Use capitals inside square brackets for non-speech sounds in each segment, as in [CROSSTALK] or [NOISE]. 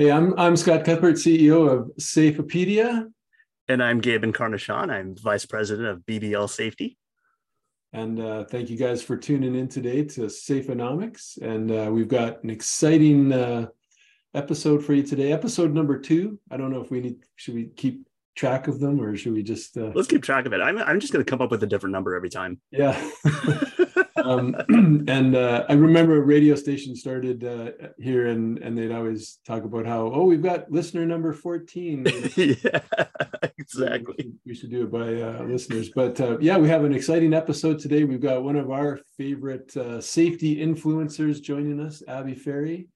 Hey, I'm I'm Scott Cuthbert, CEO of Safepedia. And I'm Gabe Encarnacion. I'm Vice President of BBL Safety. And uh, thank you guys for tuning in today to Safeonomics. And uh, we've got an exciting uh, episode for you today. Episode number two. I don't know if we need should we keep track of them or should we just uh... let's keep track of it? I'm I'm just going to come up with a different number every time. Yeah. [LAUGHS] um, [CLEARS THROAT] and uh, I remember a radio station started uh, here, and and they'd always talk about how oh we've got listener number fourteen. [LAUGHS] yeah, exactly. We should, we should, do it by uh, listeners, but uh, yeah, we have an exciting episode today. We've got one of our favorite uh, safety influencers joining us, Abby Ferri,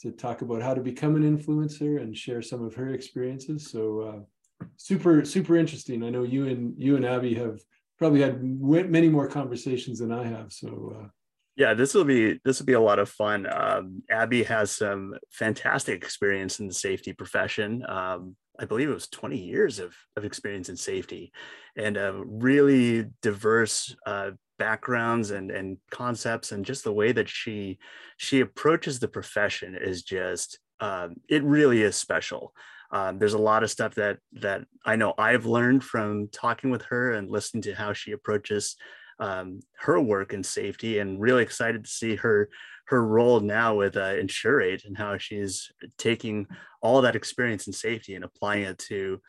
to talk about how to become an influencer and share some of her experiences. So uh, super super interesting. I know you and you and Abby have probably had many more conversations than I have. So uh, yeah, this will be this will be a lot of fun. Um, Abby has some fantastic experience in the safety profession. Um, I believe it was 20 years of, of experience in safety and uh, really diverse uh, backgrounds and, and concepts and just the way that she she approaches the profession is just um, it really is special um, there's a lot of stuff that that I know I've learned from talking with her and listening to how she approaches um, her work in safety, and really excited to see her her role now with uh, Insurate and how she's taking all that experience in safety and applying it to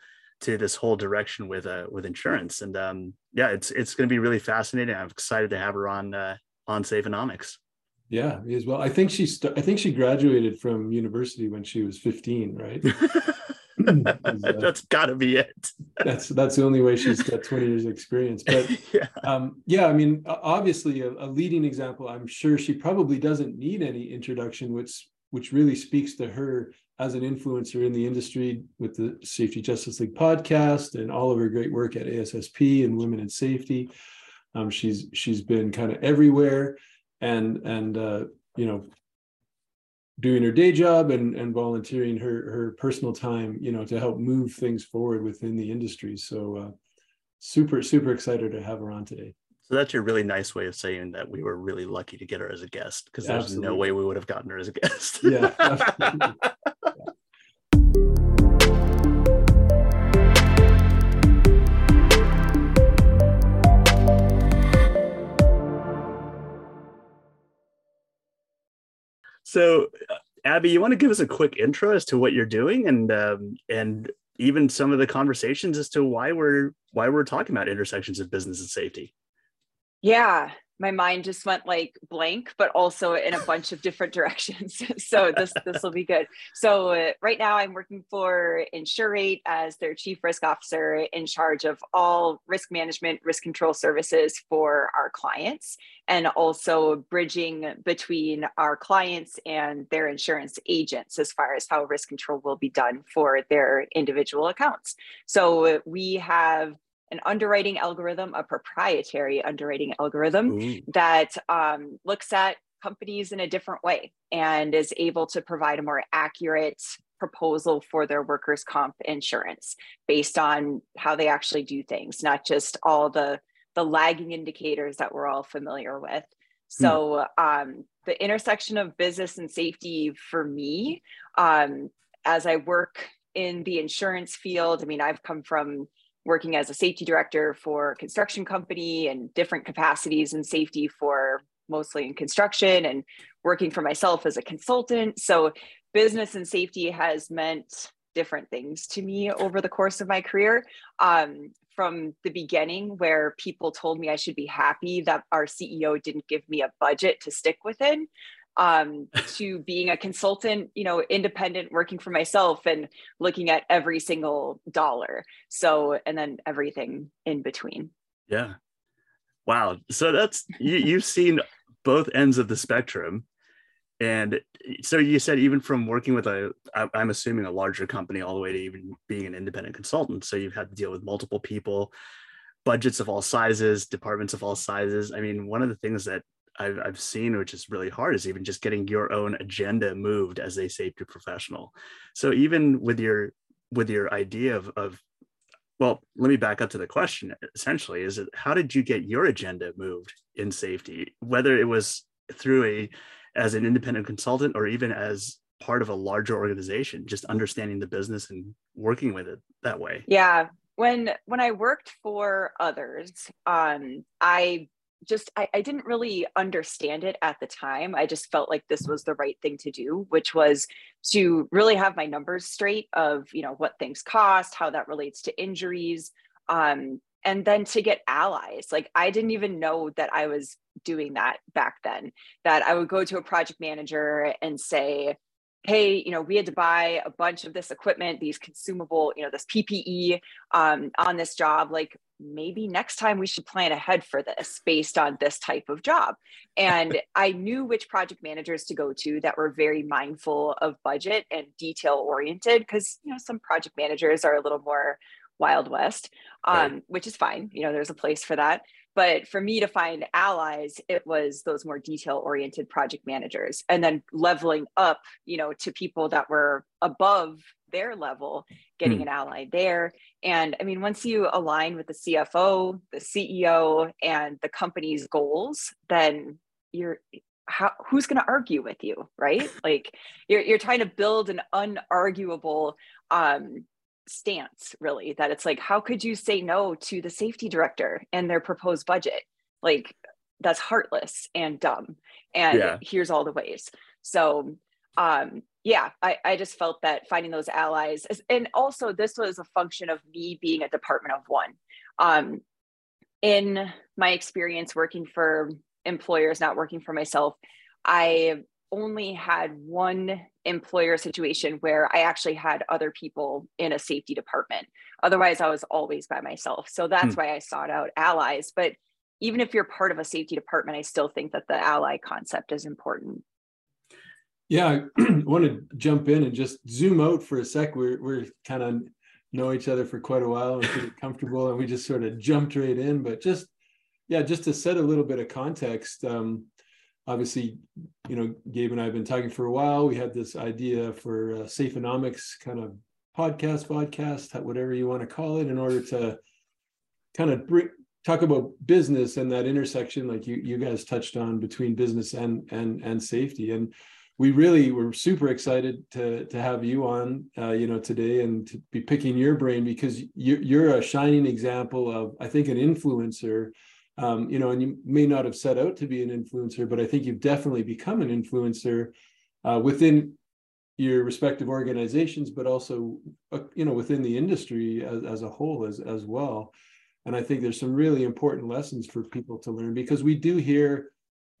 to this whole direction with uh, with insurance. And um, yeah, it's it's going to be really fascinating. I'm excited to have her on uh, on Safeonomics. Yeah, as well. I think she st- I think she graduated from university when she was 15, right? [LAUGHS] [LAUGHS] that's got to be it. that's that's the only way she's got 20 years of experience. But [LAUGHS] yeah, um, yeah I mean, obviously, a, a, leading example. I'm sure she probably doesn't need any introduction, which which really speaks to her as an influencer in the industry with the Safety Justice League podcast and all of her great work at ASSP and Women in Safety. Um, she's she's been kind of everywhere, and and uh, you know doing her day job and, and volunteering her, her personal time, you know, to help move things forward within the industry. So uh, super, super excited to have her on today. So that's a really nice way of saying that we were really lucky to get her as a guest because there's Absolutely. no way we would have gotten her as a guest. yeah. [LAUGHS] [LAUGHS] So, uh, Abby, you want to give us a quick intro as to what you're doing, and um, and even some of the conversations as to why we're why we're talking about intersections of business and safety. Yeah, my mind just went like blank but also in a bunch of different directions. [LAUGHS] So this this will be good. So uh, right now i'm working for insurate as their chief risk officer in charge of all risk management risk control services for our clients and also bridging between our clients and their insurance agents as far as how risk control will be done for their individual accounts. So we have an underwriting algorithm, a proprietary underwriting algorithm Ooh. that um, looks at companies in a different way and is able to provide a more accurate proposal for their workers' comp insurance based on how they actually do things, not just all the the lagging indicators that we're all familiar with. Hmm. So um, the intersection of business and safety for me, um, as I work in the insurance field, I mean, I've come from working as a safety director for construction company and different capacities in safety for mostly in construction and working for myself as a consultant. So business and safety has meant different things to me over the course of my career. Um, from the beginning, where people told me I should be happy that our CEO didn't give me a budget to stick within, um, to being a consultant, you know, independent, working for myself and looking at every single dollar. So, and then everything in between. Yeah. Wow. So that's, you, you've seen both ends of the spectrum. And so you said even from working with a, I'm assuming a larger company all the way to even being an independent consultant. So you've had to deal with multiple people, budgets of all sizes, departments of all sizes. I mean, one of the things that I've, I've seen, which is really hard, is even just getting your own agenda moved as a safety professional. So even with your with your idea of, of well, let me back up to the question. Essentially, is it how did you get your agenda moved in safety, whether it was through a as an independent consultant or even as part of a larger organization, just understanding the business and working with it that way. Yeah. When when I worked for others, um, I just I, I didn't really understand it at the time. I just felt like this was the right thing to do, which was to really have my numbers straight of you know what things cost, how that relates to injuries, um, and then to get allies. Like I didn't even know that I was doing that back then. That I would go to a project manager and say, hey, you know, we had to buy a bunch of this equipment, these consumable, you know, this PPE um, on this job. Like maybe next time we should plan ahead for this based on this type of job. And [LAUGHS] I knew which project managers to go to that were very mindful of budget and detail oriented because, you know, some project managers are a little more wild west, um, right. which is fine. You know, there's a place for that. But for me to find allies, it was those more detail oriented project managers and then leveling up, you know, to people that were above their level, getting hmm. an ally there. And I mean, once you align with the CFO, the CEO, and the company's goals, then you're how who's going to argue with you right like you're, you're trying to build an unarguable um stance really that it's like how could you say no to the safety director and their proposed budget? Like that's heartless and dumb and yeah. here's all the ways. So um yeah I, I just felt that finding those allies and also this was a function of me being a department of one. Um in my experience working for employers not working for myself i only had one employer situation where I actually had other people in a safety department. Otherwise, I was always by myself. So that's hmm. why I sought out allies. But even if you're part of a safety department, I still think that the ally concept is important. Yeah, [CLEARS THROAT] I want to jump in and just zoom out for a sec. We're we're kind of know each other for quite a while and pretty comfortable, and we just sort of jumped right in. But just yeah, just to set a little bit of context. Um, obviously, you know, Gabe and I have been talking for a while. We had this idea for uh, Safeonomics kind of podcast, podcast, whatever you want to call it, in order to kind of bring, talk about business and that intersection, like you you guys touched on between business and and and safety. And we really were super excited to to have you on, uh, you know, today and to be picking your brain because you, you're a shining example of, I think, an influencer um, you know, and you may not have set out to be an influencer, but I think you've definitely become an influencer uh, within your respective organizations, but also, uh, you know, within the industry as, as a whole as, as well. And I think there's some really important lessons for people to learn because we do hear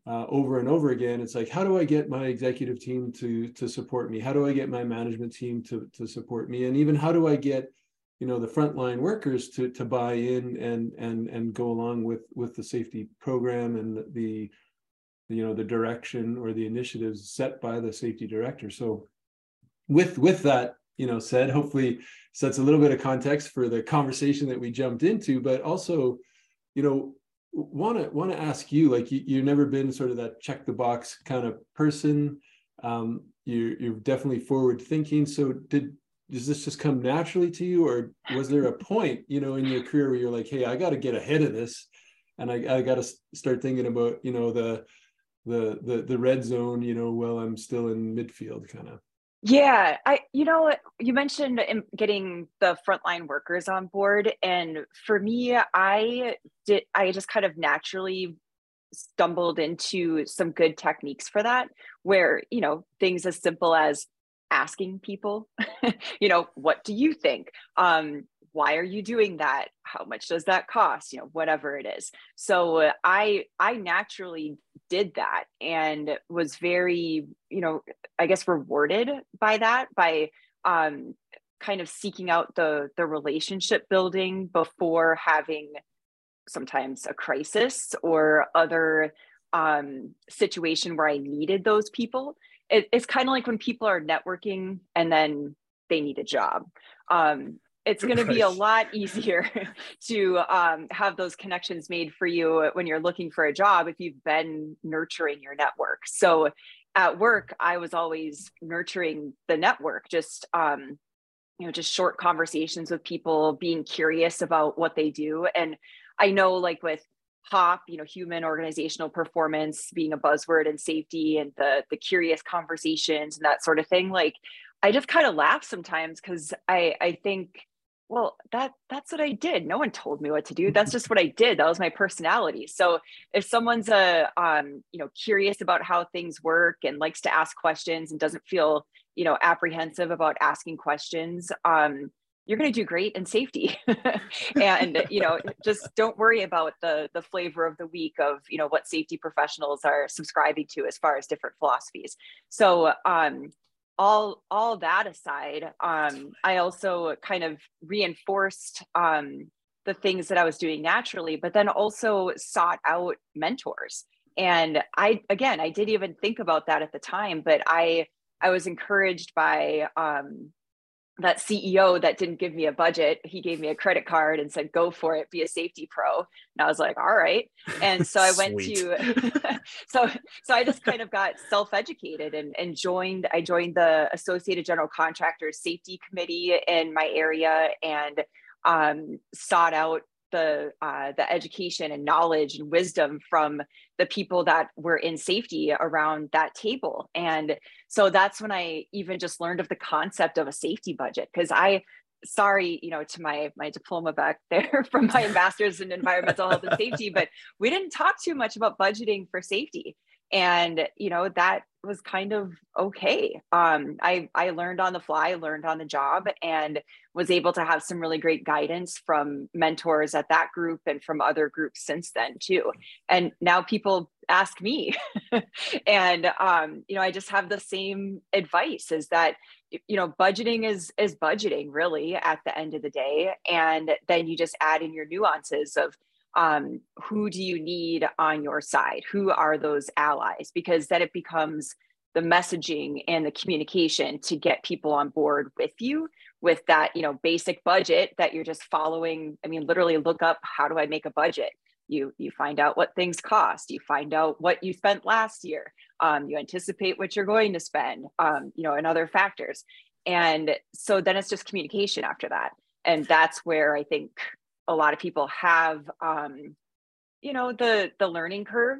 uh, over and over again. It's like, how do I get my executive team to to support me? How do I get my management team to to support me? And even how do I get you know the frontline workers to to buy in and and and go along with with the safety program and the you know the direction or the initiatives set by the safety director. So with with that you know said hopefully sets a little bit of context for the conversation that we jumped into but also you know want to want to ask you like you, you've never been sort of that check the box kind of person. Um you you're definitely forward thinking. So did does this just come naturally to you? Or was there a point you know in your career where you're like hey i got to get ahead of this and i, I got to start thinking about you know the the the the red zone you know while i'm still in midfield kind of yeah i you know you mentioned um, getting the frontline workers on board and for me i did i just kind of naturally stumbled into some good techniques for that where you know things as simple as asking people, [LAUGHS] you know, what do you think? Um, why are you doing that? How much does that cost? You know, whatever it is. So uh, I I naturally did that and was very, you know, I guess rewarded by that by um, kind of seeking out the the relationship building before having sometimes a crisis or other um, situation where I needed those people it, it's kind of like when people are networking and then they need a job. Um, it's going to be a lot easier [LAUGHS] to um, have those connections made for you when you're looking for a job if you've been nurturing your network. So at work, I was always nurturing the network, just um, you know, just short conversations with people, being curious about what they do. And I know, like with HOP you know human organizational performance being a buzzword and safety and the the curious conversations and that sort of thing like i just kind of laugh sometimes because i i think well that that's what i did. No one told me what to do. That's just what i did. That was my personality. So if someone's a um, you know curious about how things work and likes to ask questions and doesn't feel you know apprehensive about asking questions um, you're going to do great in safety. [LAUGHS] And you know just don't worry about the the flavor of the week of you know what safety professionals are subscribing to as far as different philosophies. So um all all that aside um i also kind of reinforced um the things that i was doing naturally but then also sought out mentors. And i again i didn't even think about that at the time but i i was encouraged by um that CEO that didn't give me a budget, he gave me a credit card and said, go for it, be a safety pro. And I was like, all right. And so I [LAUGHS] went to, [LAUGHS] so, so I just kind of got self-educated and, and joined, I joined the Associated General Contractors Safety Committee in my area and um, sought out the uh, the education and knowledge and wisdom from the people that were in safety around that table. And so that's when i even just learned of the concept of a safety budget because i sorry you know to my my diploma back [LAUGHS] there from my master's in environmental health and safety but we didn't talk too much about budgeting for safety and you know that was kind of okay. Um, i i learned on the fly learned on the job and was able to have some really great guidance from mentors at that group and from other groups since then too. And now people ask me. [LAUGHS] And um, you know i just have the same advice is that you know budgeting is is budgeting really at the end of the day. And then you just add in your nuances of um, who do you need on your side? Who are those allies? Because then it becomes the messaging and the communication to get people on board with you with that you know basic budget that you're just following. I mean literally look up how do i make a budget? You you find out what things cost. You find out what you spent last year. Um, you anticipate what you're going to spend um, you know and other factors. And so then it's just communication after that. And that's where i think a lot of people have um, you know the the learning curve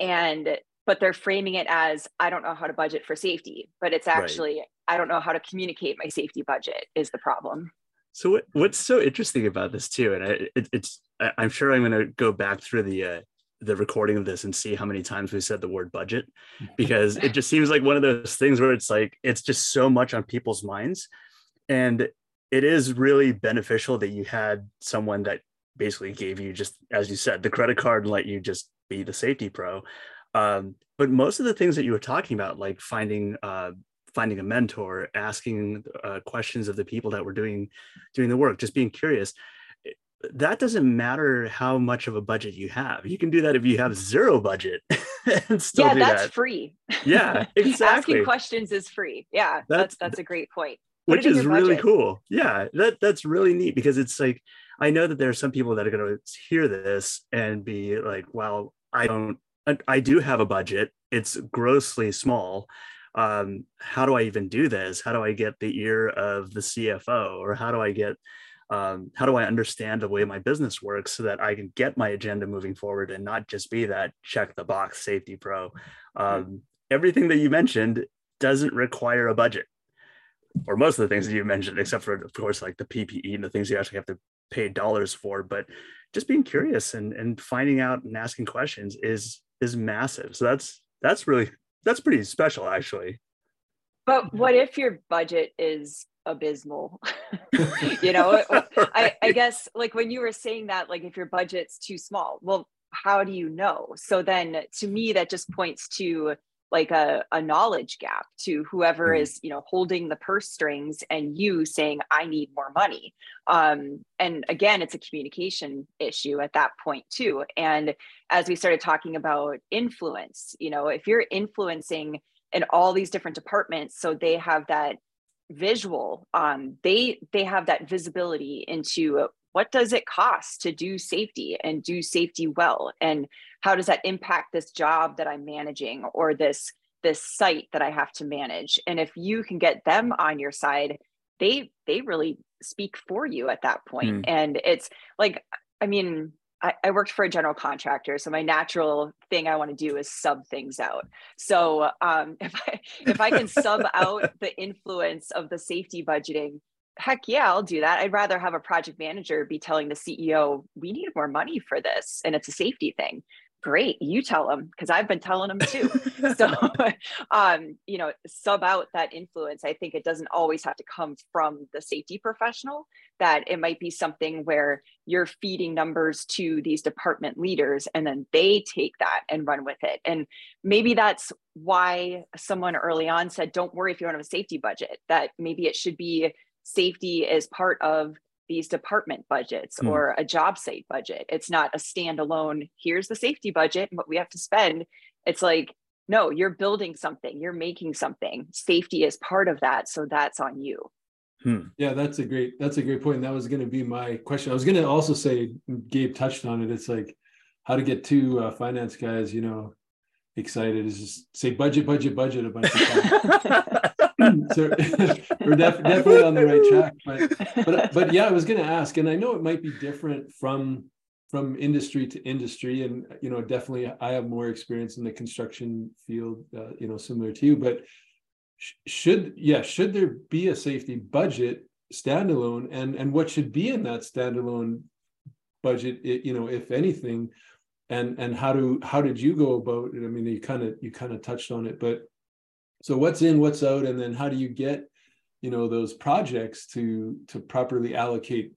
and but they're framing it as i don't know how to budget for safety but it's actually right. i don't know how to communicate my safety budget is the problem so what, what's so interesting about this too and I, it, it's i'm sure i'm going to go back through the uh, the recording of this and see how many times we said the word budget because it [LAUGHS] just seems like one of those things where it's like it's just so much on people's minds and it is really beneficial that you had someone that basically gave you just as you said the credit card and let you just be the safety pro. Um, but most of the things that you were talking about like finding uh, finding a mentor asking uh, questions of the people that were doing doing the work just being curious that doesn't matter how much of a budget you have. You can do that if you have zero budget [LAUGHS] and still yeah that's that. free. Yeah [LAUGHS] exactly. asking questions is free. Yeah that's that's, that's a great point which is really cool. Yeah, that that's really neat because it's like I know that there are some people that are going to hear this and be like, "Well, I don't, I do have a budget. It's grossly small. Um, how do I even do this? How do I get the ear of the CFO, or how do I get, um, how do I understand the way my business works so that I can get my agenda moving forward and not just be that check the box safety pro? Um, everything that you mentioned doesn't require a budget or most of the things that you mentioned, except for of course like the PPE and the things you actually have to pay dollars for. But just being curious and and finding out and asking questions is is massive. So that's that's really that's pretty special actually. But what if your budget is abysmal? [LAUGHS] you know, [LAUGHS] right. I, I guess like when you were saying that, like if your budget's too small, well, how do you know? So then to me, that just points to like a, a knowledge gap to whoever mm. is you know holding the purse strings and you saying i need more money um, and again it's a communication issue at that point too and as we started talking about influence you know if you're influencing in all these different departments so they have that visual um, they they have that visibility into what does it cost to do safety and do safety well and how does that impact this job that i'm managing or this this site that i have to manage and if you can get them on your side they they really speak for you at that point. Mm. and it's like i mean I, I, worked for a general contractor, so my natural thing I want to do is sub things out. So um, [LAUGHS] if I if I can sub [LAUGHS] out the influence of the safety budgeting, heck yeah, I'll do that. I'd rather have a project manager be telling the CEO, "We need more money for this, and it's a safety thing." great you tell them because i've been telling them too [LAUGHS] so [LAUGHS] um, you know sub out that influence i think it doesn't always have to come from the safety professional that it might be something where you're feeding numbers to these department leaders and then they take that and run with it and maybe that's why someone early on said don't worry if you don't have a safety budget that maybe it should be safety is part of these department budgets mm. or a job site budget. It's not a standalone, here's the safety budget and what we have to spend. It's like, no, you're building something, you're making something. Safety is part of that. So that's on you. Hmm. Yeah, that's a great that's a great point. And that was going to be my question. I was going to also say, Gabe touched on it. It's like how to get two uh, finance guys, you know, excited is just say budget, budget, budget a bunch of [LAUGHS] times. so [LAUGHS] we're def- definitely on the right track. But but but yeah, I was going to ask, and I know it might be different from from industry to industry, and you know, definitely I have more experience in the construction field, uh, you know, similar to you. But sh- should yeah, should there be a safety budget standalone, and and what should be in that standalone budget, it, you know, if anything? And and how do how did you go about it? I mean you kind of you kind of touched on it but so what's in what's out and then how do you get you know those projects to to properly allocate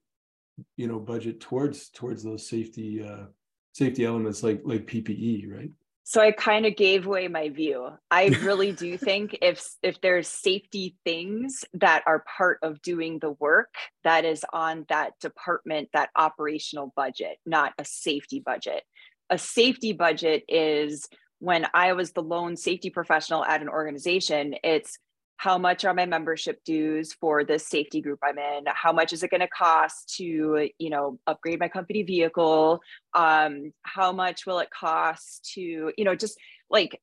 you know budget towards towards those safety uh safety elements like like ppe right? So i kind of gave away my view. I really do think if if there's safety things that are part of doing the work that is on that department that operational budget not a safety budget a safety budget is when I was the lone safety professional at an organization, it's how much are my membership dues for this safety group I'm in? How much is it going to cost to, you know, upgrade my company vehicle? Um, how much will it cost to, you know, just like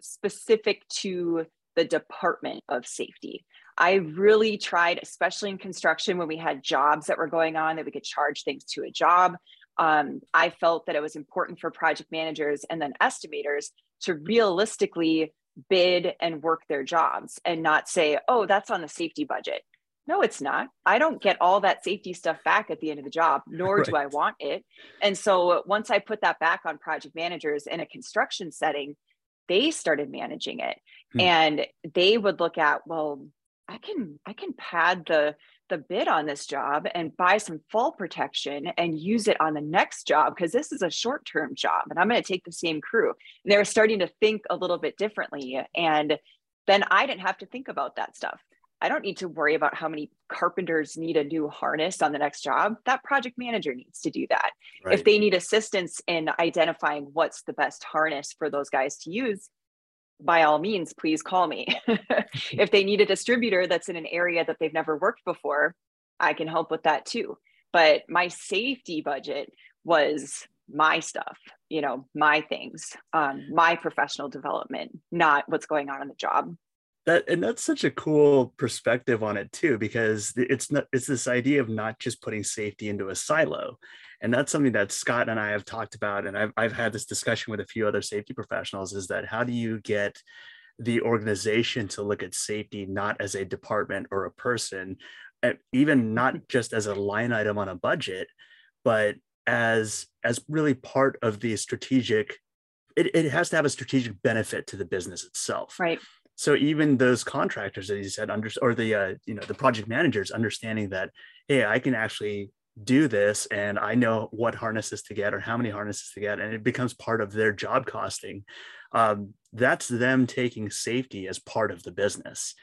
specific to the department of safety. I really tried, especially in construction when we had jobs that were going on that we could charge things to a job um, I felt that it was important for project managers and then estimators to realistically bid and work their jobs and not say, oh, that's on the safety budget. No, it's not. I don't get all that safety stuff back at the end of the job, [LAUGHS] nor right. do I want it. And so once I put that back on project managers in a construction setting, they started managing it. Hmm. And they would look at, well, I can I can pad the the bid on this job and buy some fall protection and use it on the next job because this is a short term job and I'm going to take the same crew. And they were starting to think a little bit differently. And then I didn't have to think about that stuff. I don't need to worry about how many carpenters need a new harness on the next job. That project manager needs to do that. Right. If they need assistance in identifying what's the best harness for those guys to use, by all means, please call me. [LAUGHS] [LAUGHS] if they need a distributor that's in an area that they've never worked before, I can help with that too. But my safety budget was my stuff, you know, my things, um, my professional development, not what's going on in the job that and that's such a cool perspective on it too because it's not it's this idea of not just putting safety into a silo and that's something that scott and i have talked about and i've, I've had this discussion with a few other safety professionals is that how do you get the organization to look at safety not as a department or a person even not just as a line item on a budget but as as really part of the strategic it, it has to have a strategic benefit to the business itself. Right. So even those contractors that you said under or the uh, you know the project managers understanding that hey i can actually do this and i know what harnesses to get or how many harnesses to get and it becomes part of their job costing um, that's them taking safety as part of the business.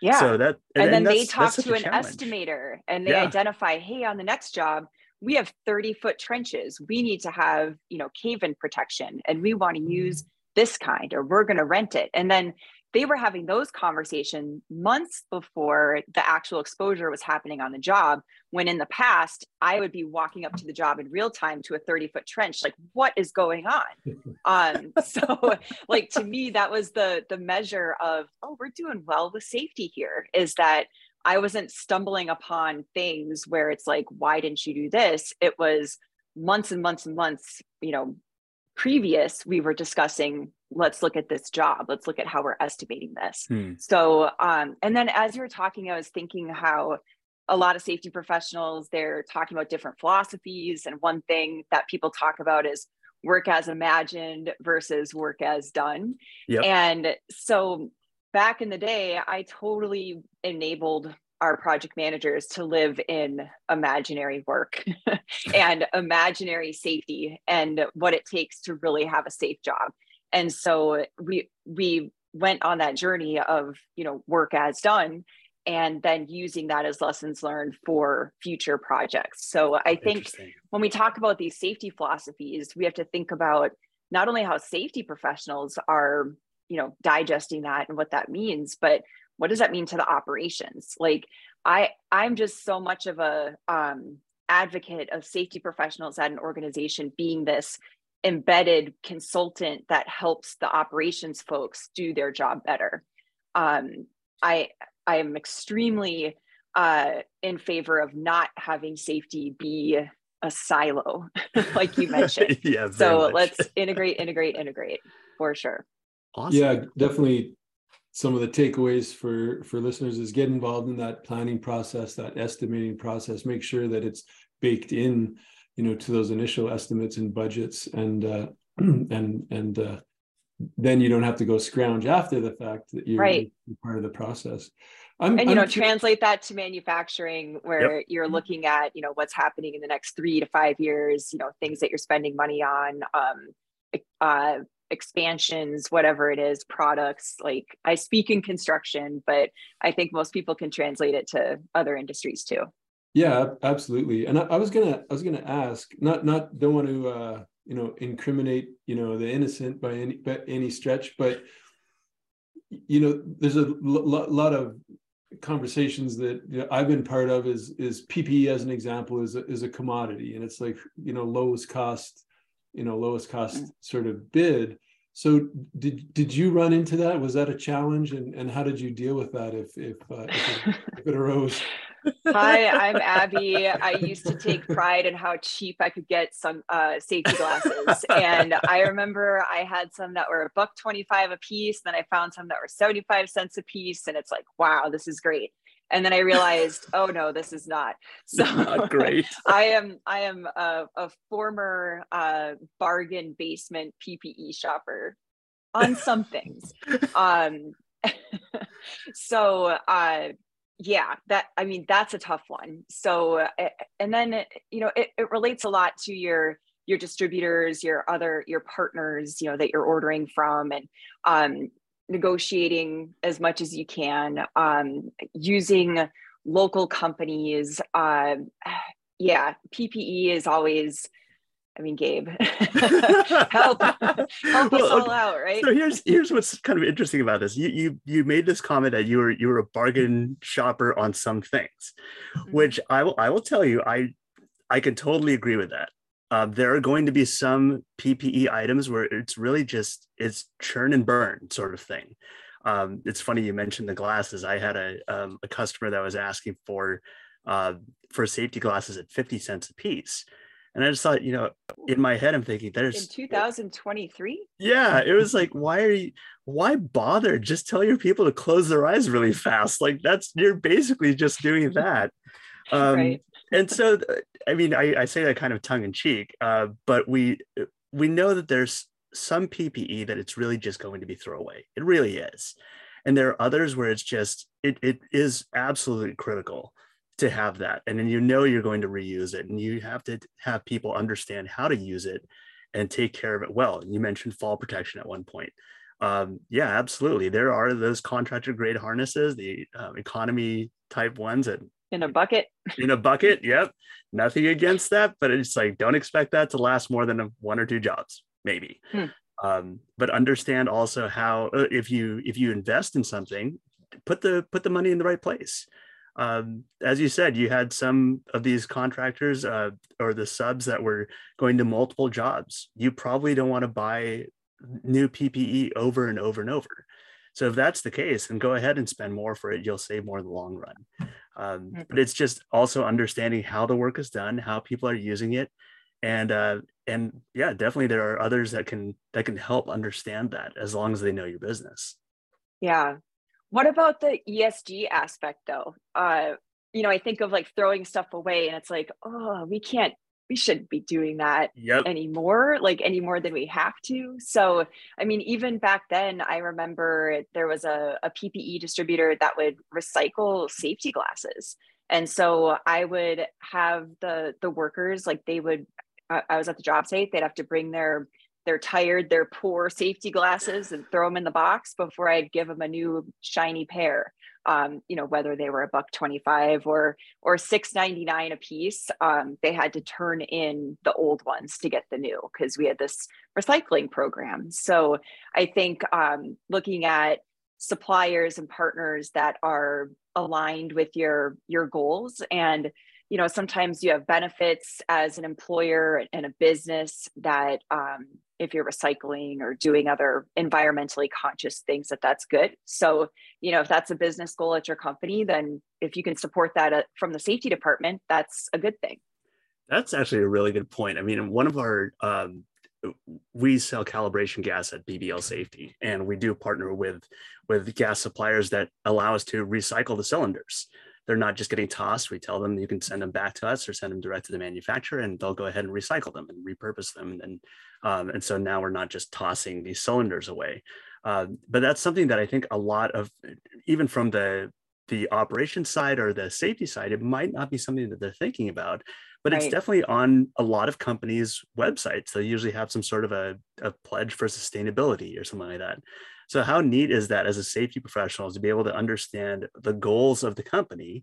Yeah. so that and, and then they talk to an challenge. estimator and they yeah. identify hey on the next job we have 30 foot trenches. We need to have you know cave in protection and we want to use this kind or we're going to rent it. And then they were having those conversations months before the actual exposure was happening on the job when in the past i would be walking up to the job in real time to a 30 foot trench like what is going on? [LAUGHS] Um, [LAUGHS] so like to me that was the the measure of oh we're doing well with safety here is that i wasn't stumbling upon things where it's like why didn't you do this? It was months and months and months, you know, previous, we were discussing, let's look at this job. Let's look at how we're estimating this. Hmm. So, um, and then as you were talking, I was thinking how a lot of safety professionals, they're talking about different philosophies. And one thing that people talk about is work as imagined versus work as done. Yep. And so back in the day, I totally enabled our project managers to live in imaginary work [LAUGHS] and imaginary safety and what it takes to really have a safe job. And so we we went on that journey of, you know, work as done and then using that as lessons learned for future projects. So I think when we talk about these safety philosophies, we have to think about not only how safety professionals are, you know, digesting that and what that means, but what does that mean to the operations? Like I I'm just so much of a um, advocate of safety professionals at an organization being this embedded consultant that helps the operations folks do their job better. Um, I I am extremely uh, in favor of not having safety be a silo, [LAUGHS] like you mentioned. [LAUGHS] yeah. So let's integrate, integrate, integrate for sure. Awesome. Yeah, definitely. Some of the takeaways for for listeners is get involved in that planning process, that estimating process. Make sure that it's baked in, you know, to those initial estimates and budgets, and uh, [CLEARS THROAT] and and uh, then you don't have to go scrounge after the fact that you're, right. you're part of the process. I'm, and you I'm know, translate that to manufacturing, where yep. you're looking at you know what's happening in the next three to five years. You know, things that you're spending money on, um, uh, expansions, whatever it is, products. Like I speak in construction, but I think most people can translate it to other industries too. Yeah, absolutely. And I, I was gonna, I was gonna ask, not, not, don't want to. Uh, you know incriminate you know the innocent by any by any stretch but you know there's a lot of conversations that you know, I've been part of is is PPE as an example is a, is a commodity and it's like you know lowest cost you know lowest cost mm. sort of bid so did did you run into that was that a challenge and and how did you deal with that if if, uh, if, it, if it arose [LAUGHS] Hi, [LAUGHS] I'm Abby. I used to take pride in how cheap I could get some uh, safety glasses. And I [LAUGHS] remember I had some that were a buck 25 a piece. Then I found some that were 75 cents a piece. And it's like, wow, this is great. And then I realized, [LAUGHS] oh no, this is not. So not great. I am I am a, a former uh, bargain basement PPE shopper on some things. Um, so uh, yeah that i mean that's a tough one. So eh, and then you know it, it relates a lot to your your distributors your other your partners you know that you're ordering from and um, negotiating as much as you can um, using local companies uh, [SIGHS] yeah ppe is always I mean, Gabe, [LAUGHS] help, [LAUGHS] help well, us all out, right? So here's here's what's kind of interesting about this. You you you made this comment that you were you were a bargain shopper on some things, mm-hmm. which I will I will tell you I I can totally agree with that. Uh, there are going to be some PPE items where it's really just it's churn and burn sort of thing. Um, it's funny you mentioned the glasses. I had a um, a customer that was asking for uh, for safety glasses at fifty cents a piece and I just thought, you know, in my head, I'm thinking there's in 2023. Yeah, it was like, why are you? Why bother? Just tell your people to close their eyes really fast. Like that's you're basically just doing [LAUGHS] that. Um, right. and so, I mean, I, I, say that kind of tongue in cheek, uh, but we we know that there's some PPE that it's really just going to be throwaway. It really is, and there are others where it's just it it is absolutely critical to have that. And then you know you're going to reuse it and you have to have people understand how to use it and take care of it well. You mentioned fall protection at one point. Um, yeah absolutely. There are those contractor grade harnesses the uh, economy type ones that in a bucket. In a bucket yep. Nothing against that but it's like don't expect that to last more than one or two jobs maybe. Hmm. um, but understand also how uh, if you if you invest in something put the put the money in the right place um, as you said, you had some of these contractors uh, or the subs that were going to multiple jobs. You probably don't want to buy new PPE over and over and over. So if that's the case, then go ahead and spend more for it. You'll save more in the long run. Um, but it's just also understanding how the work is done, how people are using it, and uh, and yeah, definitely there are others that can that can help understand that as long as they know your business. Yeah. What about the ESG aspect though? Uh, you know, I think of like throwing stuff away and it's like, oh, we can't we shouldn't be doing that yep. anymore, like any more than we have to. So, I mean, even back then, I remember there was a, a PPE distributor that would recycle safety glasses. And so I would have the the workers like they would I was at the job site, they'd have to bring their their tired, they're poor safety glasses and throw them in the box before I'd give them a new shiny pair. Um, you know, whether they were a buck 25 or or 6.99 a piece, um, they had to turn in the old ones to get the new because we had this recycling program. So I think um, looking at suppliers and partners that are aligned with your your goals and you know sometimes you have benefits as an employer and a business that um, if you're recycling or doing other environmentally conscious things that that's good. So you know if that's a business goal at your company then if you can support that uh, from the safety department that's a good thing. That's actually a really good point. I mean one of our um, we sell calibration gas at bbl safety and we do partner with with gas suppliers that allow us to recycle the cylinders they're not just getting tossed. We tell them you can send them back to us or send them direct to the manufacturer, and they'll go ahead and recycle them and repurpose them. And um, and so now we're not just tossing these cylinders away. Uh, but that's something that I think a lot of, even from the the operations side or the safety side, it might not be something that they're thinking about. But right. it's definitely on a lot of companies' websites. They usually have some sort of a, a pledge for sustainability or something like that. So, how neat is that as a safety professional to be able to understand the goals of the company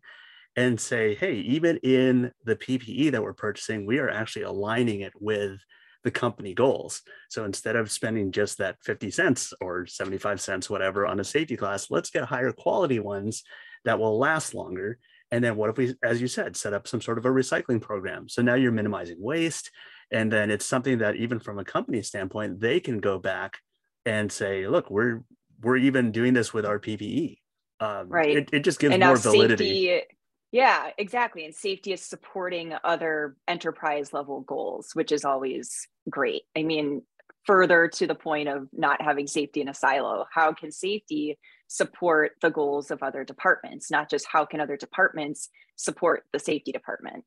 and say, hey, even in the PPE that we're purchasing, we are actually aligning it with the company goals. So instead of spending just that 50 cents or 75 cents, whatever, on a safety class, let's get higher quality ones that will last longer. And then what if we, as you said, set up some sort of a recycling program? So now you're minimizing waste. And then it's something that even from a company standpoint, they can go back and say, look, we're we're even doing this with our PPE. Um, right. It, it just gives and more validity. Safety, yeah, exactly. And safety is supporting other enterprise level goals, which is always great. I mean, further to the point of not having safety in a silo, how can safety support the goals of other departments? Not just how can other departments support the safety department?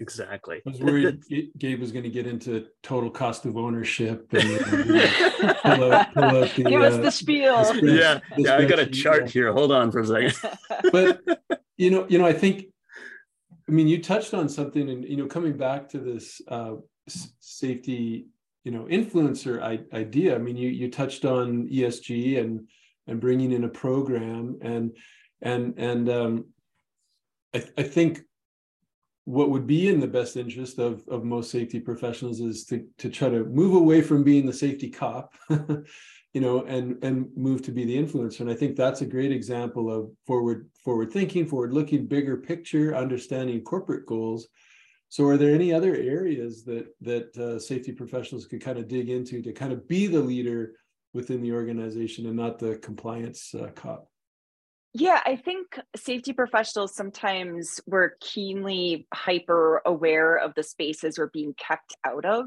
Exactly. I was worried Gabe was going to get into total cost of ownership and [LAUGHS] you know, pull out, pull out [LAUGHS] the, give us uh, the spiel. The spread, yeah, the yeah. I got a chart here. Hold on for a second. [LAUGHS] but you know, you know, I think, I mean, you touched on something, and you know, coming back to this uh, safety, you know, influencer I- idea. I mean, you you touched on ESG and and bringing in a program, and and and um, I, I think what would be in the best interest of, of most safety professionals is to, to try to move away from being the safety cop [LAUGHS] you know and and move to be the influencer. And i think that's a great example of forward forward thinking forward looking bigger picture understanding corporate goals. So are there any other areas that that uh, safety professionals could kind of dig into to kind of be the leader within the organization and not the compliance uh, cop yeah, I think safety professionals sometimes were keenly hyper aware of the spaces we're being kept out of.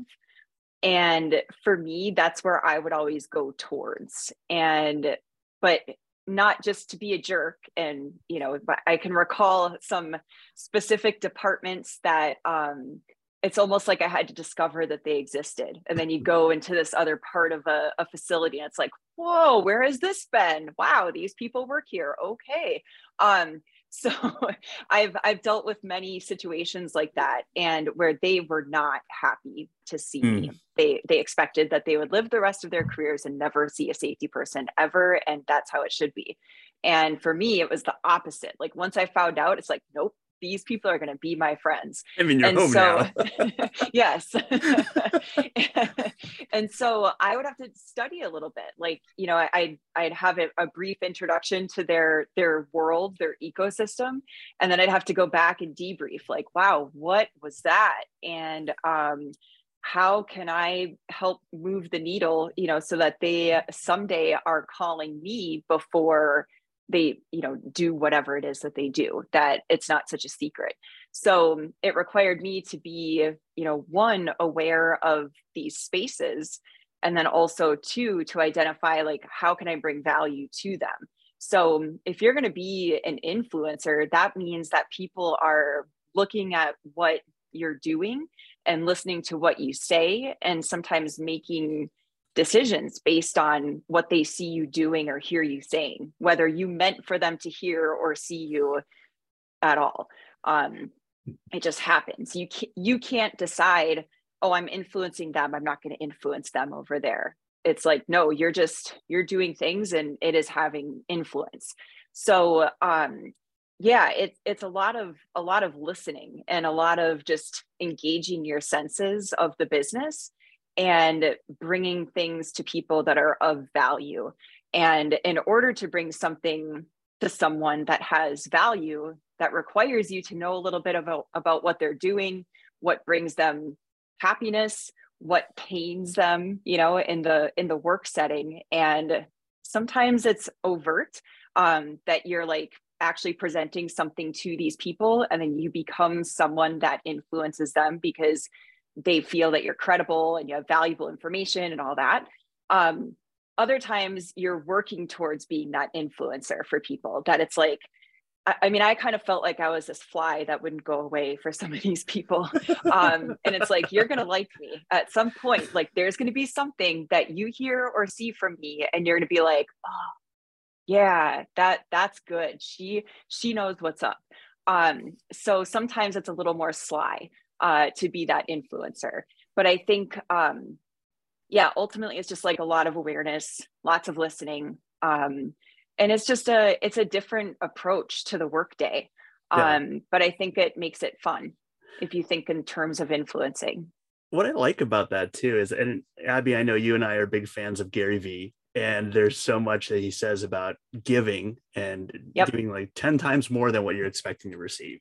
And for me, that's where I would always go towards. And, but not just to be a jerk. And, you know, but I can recall some specific departments that um, it's almost like I had to discover that they existed. And then you go into this other part of a, a, facility and it's like, whoa, where has this been? Wow, these people work here. Okay. Um, [LAUGHS] so I've I've dealt with many situations like that and where they were not happy to see mm. me. They they expected that they would live the rest of their careers and never see a safety person ever. And that's how it should be. And for me, it was the opposite. Like once I found out, it's like, nope, these people are going to be my friends. I mean, you're and home so, now. [LAUGHS] yes. [LAUGHS] and so I would have to study a little bit. Like, you know, I, I'd have a, a, brief introduction to their their world, their ecosystem, and then I'd have to go back and debrief. Like, wow, what was that? And um, how can I help move the needle? You know, so that they someday are calling me before they you know do whatever it is that they do that it's not such a secret. So um, it required me to be you know one aware of these spaces and then also two to identify like how can i bring value to them? So um, if you're going to be an influencer that means that people are looking at what you're doing and listening to what you say and sometimes making decisions based on what they see you doing or hear you saying whether you meant for them to hear or see you at all. Um, it just happens. You can't, you can't decide oh i'm influencing them. I'm not going to influence them over there. It's like no you're just you're doing things and it is having influence. So um yeah it's it's a lot of a lot of listening and a lot of just engaging your senses of the business and bringing things to people that are of value. And in order to bring something to someone that has value that requires you to know a little bit about, about what they're doing what brings them happiness what pains them you know in the in the work setting. And sometimes it's overt um, that you're like actually presenting something to these people and then you become someone that influences them because they feel that you're credible and you have valuable information and all that um, other times you're working towards being that influencer for people that it's like I mean, I kind of felt like I was this fly that wouldn't go away for some of these people. [LAUGHS] Um, and it's like, you're going to like me at some point. Like, there's going to be something that you hear or see from me, and you're going to be like, oh, yeah, that that's good. She she knows what's up. Um, so sometimes it's a little more sly uh, to be that influencer. But I think, um, yeah, ultimately, it's just like a lot of awareness, lots of listening. Um, and it's just a it's a different approach to the workday yeah. um but i think it makes it fun if you think in terms of influencing what i like about that too is and abby i know you and i are big fans of gary vee and there's so much that he says about giving and yep. doing like 10 times more than what you're expecting to receive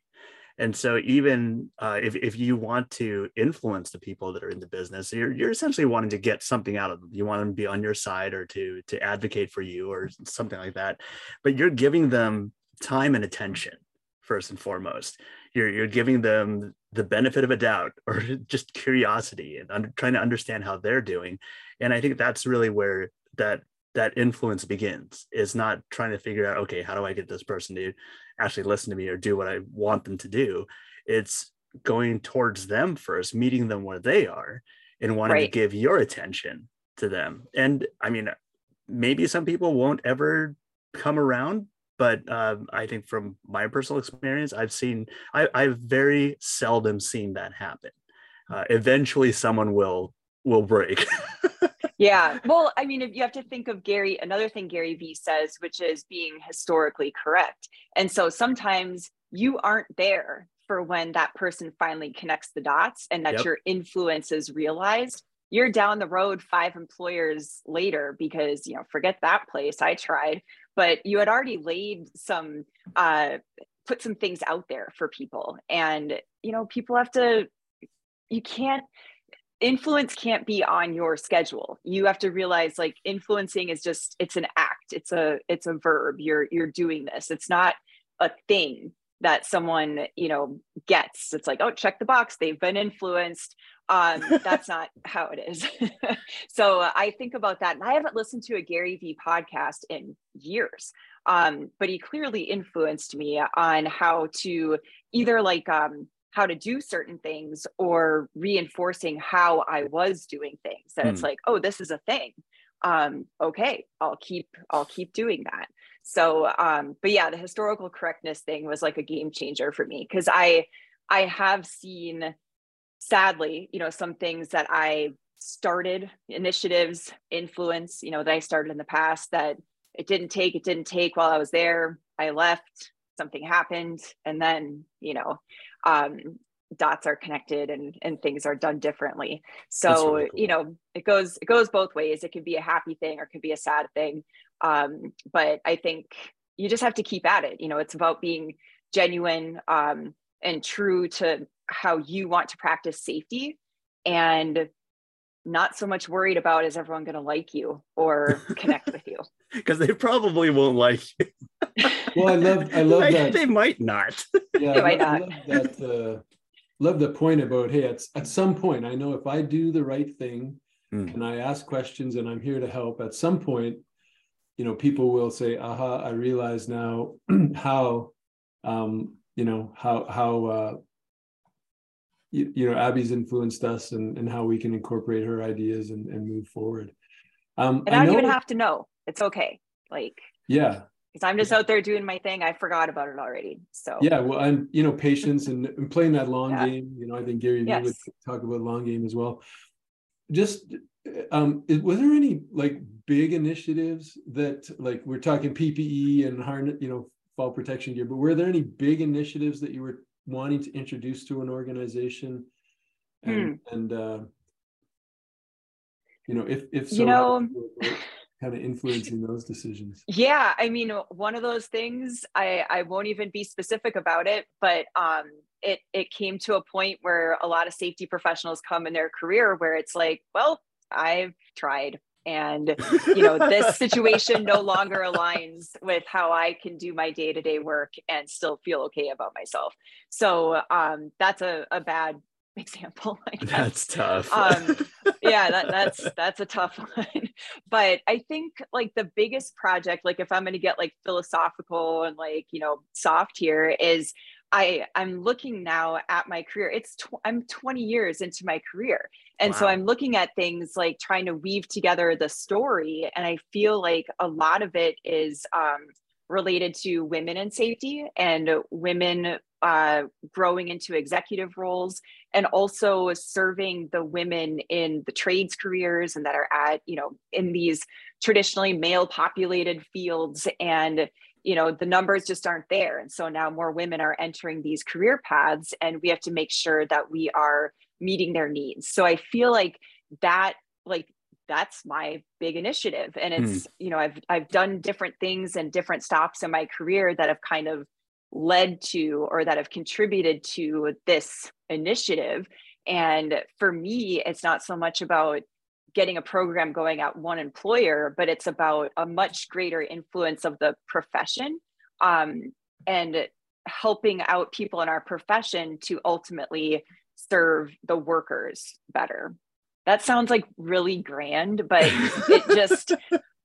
and so even uh, if, if you want to influence the people that are in the business you're, you're essentially wanting to get something out of them. You want them to be on your side or to to advocate for you or something like that. But you're giving them time and attention first and foremost. You're, you're giving them the benefit of a doubt [LAUGHS] or just curiosity and under, trying to understand how they're doing. And i think that's really where that that influence begins is not trying to figure out okay how do i get this person to actually listen to me or do what i want them to do? It's going towards them first meeting them where they are and wanting right. to give your attention to them. And i mean maybe some people won't ever come around but uh, i think from my personal experience i've seen I, i've very seldom seen that happen. Uh, eventually someone will will break [LAUGHS] yeah. Well, I mean, if you have to think of Gary, another thing Gary Vee says, which is being historically correct. And so sometimes you aren't there for when that person finally connects the dots and that yep. your influence is realized. You're down the road five employers later because, you know, forget that place. I tried, but you had already laid some, uh, put some things out there for people. And, you know, people have to, you can't, influence can't be on your schedule. You have to realize like influencing is just it's an act it's a it's a verb. You're you're doing this. It's not a thing that someone you know gets. It's like oh check the box. They've been influenced. Um [LAUGHS] that's not how it is. [LAUGHS] So uh, i think about that and i haven't listened to a gary vee podcast in years. Um but he clearly influenced me on how to either like um how to do certain things or reinforcing how I was doing things. That it's hmm. like, oh, this is a thing. Um, okay, I'll keep I'll keep doing that. So, um, but yeah, the historical correctness thing was like a game changer for me because I I have seen sadly, you know, some things that I started initiatives, influence, you know, that I started in the past that it didn't take, it didn't take while I was there. I left, something happened, and then, you know, um, dots are connected and and things are done differently. So really cool. you know it goes it goes both ways. It can be a happy thing or it can be a sad thing. Um, but i think you just have to keep at it. You know it's about being genuine um, and true to how you want to practice safety and not so much worried about is everyone going to like you or [LAUGHS] connect with you [LAUGHS] because they probably won't like you. well, I love I love that they might not. Yeah, they I, might love, not. Love that. Uh, love the point about hey, at at some point, I know if I do the right thing Mm. and I ask questions and I'm here to help. At some point, you know, people will say, "Aha! I realize now [CLEARS THROAT] how." Um, you know how how uh, you, you know Abby's influenced us and, and how we can incorporate her ideas and, and move forward. Um, And I don't know- even have to know. It's okay. Like, yeah, because I'm just out there doing my thing. I forgot about it already. So yeah. Well, I'm you know, patience and, and playing that long Yeah. game. You know, I think Gary Vee would talk about long game as well. Just, um, was there any like big initiatives that like we're talking PPE and harness, you know, fall protection gear, but were there any big initiatives that you were wanting to introduce to an organization? And and uh, you know, if if so, You know- kind of influencing those decisions. Yeah, I mean, one of those things. I I won't even be specific about it, but um, it it came to a point where a lot of safety professionals come in their career where it's like, well, I've tried, and you know, this [LAUGHS] situation no longer aligns with how I can do my day to day work and still feel okay about myself. So um, that's a a bad example. That's tough. um yeah that, that's [LAUGHS] that's a tough one [LAUGHS] but i think like the biggest project like if i'm going to get like philosophical and like you know soft here is i i'm looking now at my career it's tw- i'm 20 years into my career and so i'm looking at things like trying to weave together the story and i feel like a lot of it is um related to women in safety and women uh, growing into executive roles and also serving the women in the trades careers and that are at you know in these traditionally male populated fields. And you know the numbers just aren't there. And so now more women are entering these career paths and we have to make sure that we are meeting their needs. So i feel like that like that's my big initiative. And hmm. it's you know i've i've done different things and different stops in my career that have kind of led to or that have contributed to this initiative. And for me it's not so much about getting a program going at one employer but it's about a much greater influence of the profession um, and helping out people in our profession to ultimately serve the workers better. That sounds like really grand but it [LAUGHS] just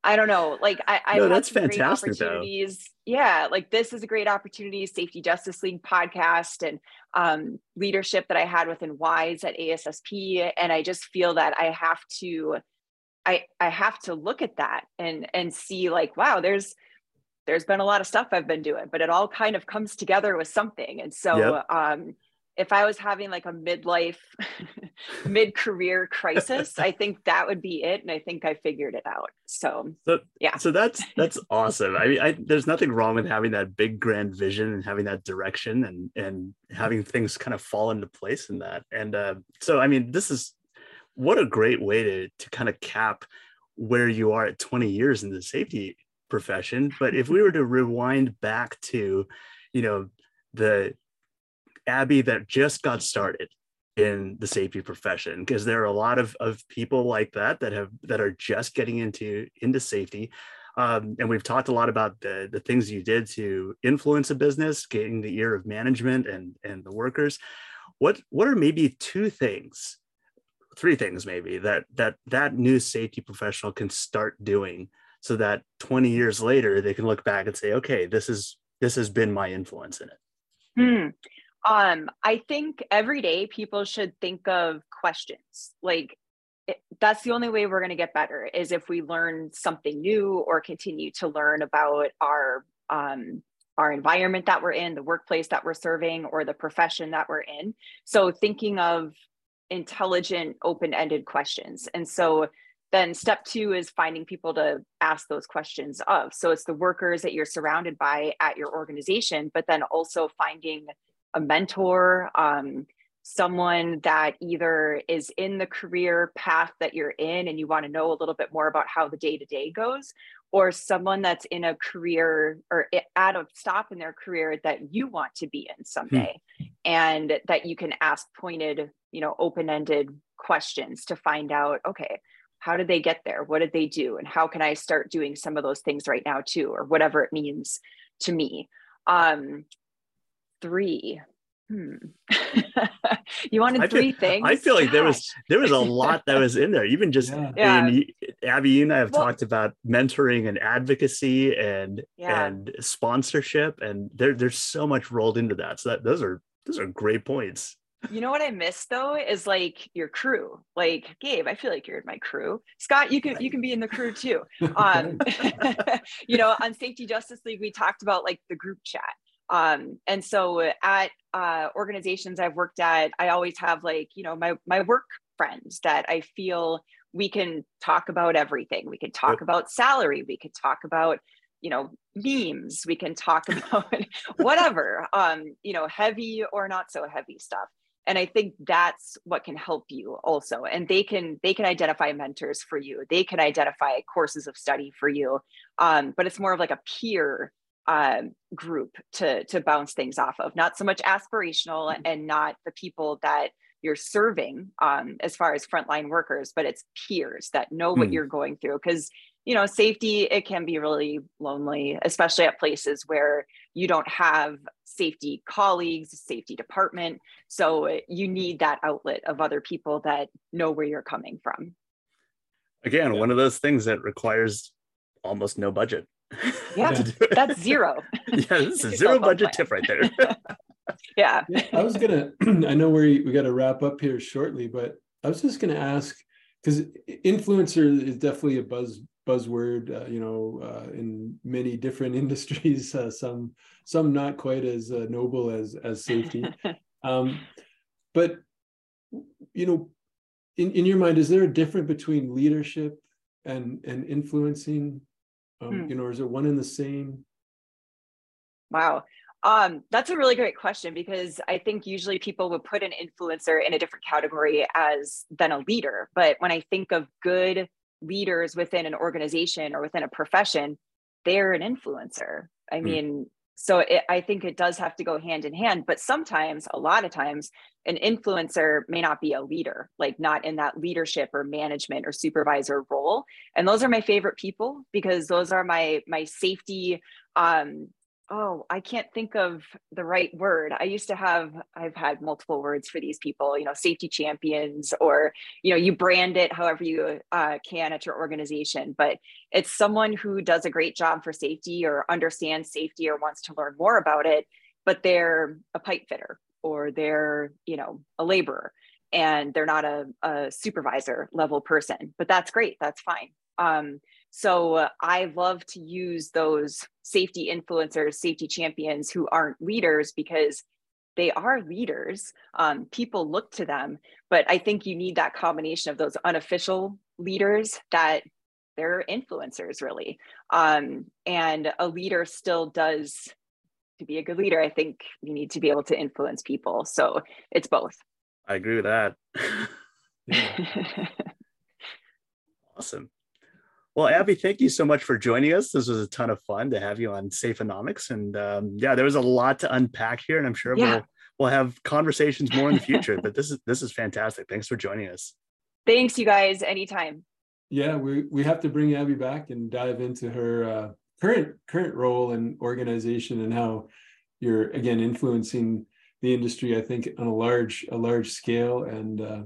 i don't know like i i've No, that's some great though. opportunities yeah like this is a great opportunity safety justice league podcast and um, leadership that i had within wise at ASSP and i just feel that i have to i i have to look at that and and see like wow there's there's been a lot of stuff i've been doing but it all kind of comes together with something and so Yep. um if i was having like a midlife [LAUGHS] mid-career crisis i think that would be it and i think i figured it out so So Yeah. So that's that's awesome. I mean, I, there's nothing wrong with having that big grand vision and having that direction and and having things kind of fall into place in that. And uh, so, I mean, this is what a great way to to kind of cap where you are at 20 years in the safety profession. But if we were to rewind back to, you know, the Abby that just got started in the safety profession because there are a lot of, of people like that that have that are just getting into into safety. Um, and we've talked a lot about the, the things you did to influence a business getting the ear of management and and the workers. What what are maybe two things three things maybe that that that new safety professional can start doing so that 20 years later they can look back and say okay this is this has been my influence in it. Hmm. Um, I think every day people should think of questions. Like it, that's the only way we're going to get better is if we learn something new or continue to learn about our um, our environment that we're in, the workplace that we're serving, or the profession that we're in. So thinking of intelligent, open-ended questions. And so then step two is finding people to ask those questions of. So it's the workers that you're surrounded by at your organization, but then also finding a mentor, um, someone that either is in the career path that you're in and you want to know a little bit more about how the day to day goes, or someone that's in a career or at a stop in their career that you want to be in someday, and that you can ask pointed, you know, open ended questions to find out, okay, how did they get there? What did they do? And how can i start doing some of those things right now too or whatever it means to me? Um three hmm. [LAUGHS] you wanted I three feel, things i feel like Gosh. there was [LAUGHS] there was a lot that was in there even just yeah. I mean, abby you and i have well, talked about mentoring and advocacy and yeah. and sponsorship and there, there's so much rolled into that so that those are those are great points you know what I miss though is like your crew. Like Gabe, I feel like you're in my crew. Scott, you can you can be in the crew too. [LAUGHS] Um, you know, on Safety Justice League, we talked about like the group chat um, and so at uh, organizations I've worked at, I always have like, you know, my, my work friends that I feel we can talk about everything. We can talk yep. about salary. We could talk about, you know, memes. We can talk [LAUGHS] about whatever, um, you know, heavy or not so heavy stuff. And I think that's what can help you also. And they can they can identify mentors for you. They can identify courses of study for you. Um, but it's more of like a peer um, group to to bounce things off of. Not so much aspirational mm-hmm. and not the people that you're serving um, as far as frontline workers but it's peers that know what mm. you're going through. Because you know safety it can be really lonely especially at places where you don't have safety colleagues safety department. So you need that outlet of other people that know where you're coming from. Again one of those things that requires almost no budget yeah, that's zero. [LAUGHS] yeah, this is a zero budget tip right there. yeah. [LAUGHS] yeah. I was gonna. [CLEARS THROAT] I know we we got to wrap up here shortly, but I was just gonna ask because influencer is definitely a buzz buzzword. Uh, you know, uh, in many different [LAUGHS] industries, uh, some some not quite as uh, noble as as safety. um, but you know, in in your mind, is there a difference between leadership and and influencing um, hmm. you know or is it one in the same wow um, that's a really great question because I think usually people would put an influencer in a different category as than a leader. But when I think of good leaders within an organization or within a profession, they're an influencer. I hmm. mean, so it, I think it does have to go hand in hand. But sometimes, a lot of times, an influencer may not be a leader, like not in that leadership or management or supervisor role. And those are my favorite people because those are my my safety um oh, I can't think of the right word. I used to have, I've had multiple words for these people, you know, safety champions, or, you know, you brand it however you uh, can at your organization. But it's someone who does a great job for safety or understands safety or wants to learn more about it, but they're a pipe fitter or they're you know a laborer and they're not a, a supervisor level person but that's great that's fine um, so uh, i love to use those safety influencers safety champions who aren't leaders because they are leaders um, people look to them but i think you need that combination of those unofficial leaders that they're influencers really um, and a leader still does to be a good leader, I think you need to be able to influence people. So it's both. I agree with that. [LAUGHS] [LAUGHS] awesome. Well, Abby, thank you so much for joining us. This was a ton of fun to have you on Safeonomics, and um, yeah, there was a lot to unpack here, and I'm sure yeah. we'll we'll have conversations more in the future. but this is this is fantastic. Thanks for joining us. Thanks, you guys. Anytime. Yeah, we we have to bring Abby back and dive into her uh, current current role and organization and how you're again influencing the industry i think on a large a large scale and uh,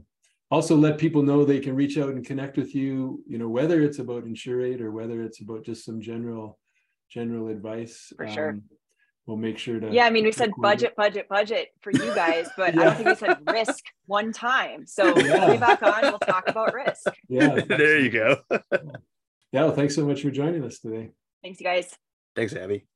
also let people know they can reach out and connect with you you know whether it's about Insurate or whether it's about just some general general advice for sure um, we'll make sure to yeah i mean we said budget budget budget for you guys but yeah. i don't think we said [LAUGHS] risk one time so yeah. be back on we'll talk about risk yeah [LAUGHS] there you go yeah well thanks so much for joining us today Thanks, you guys. Thanks, Abby.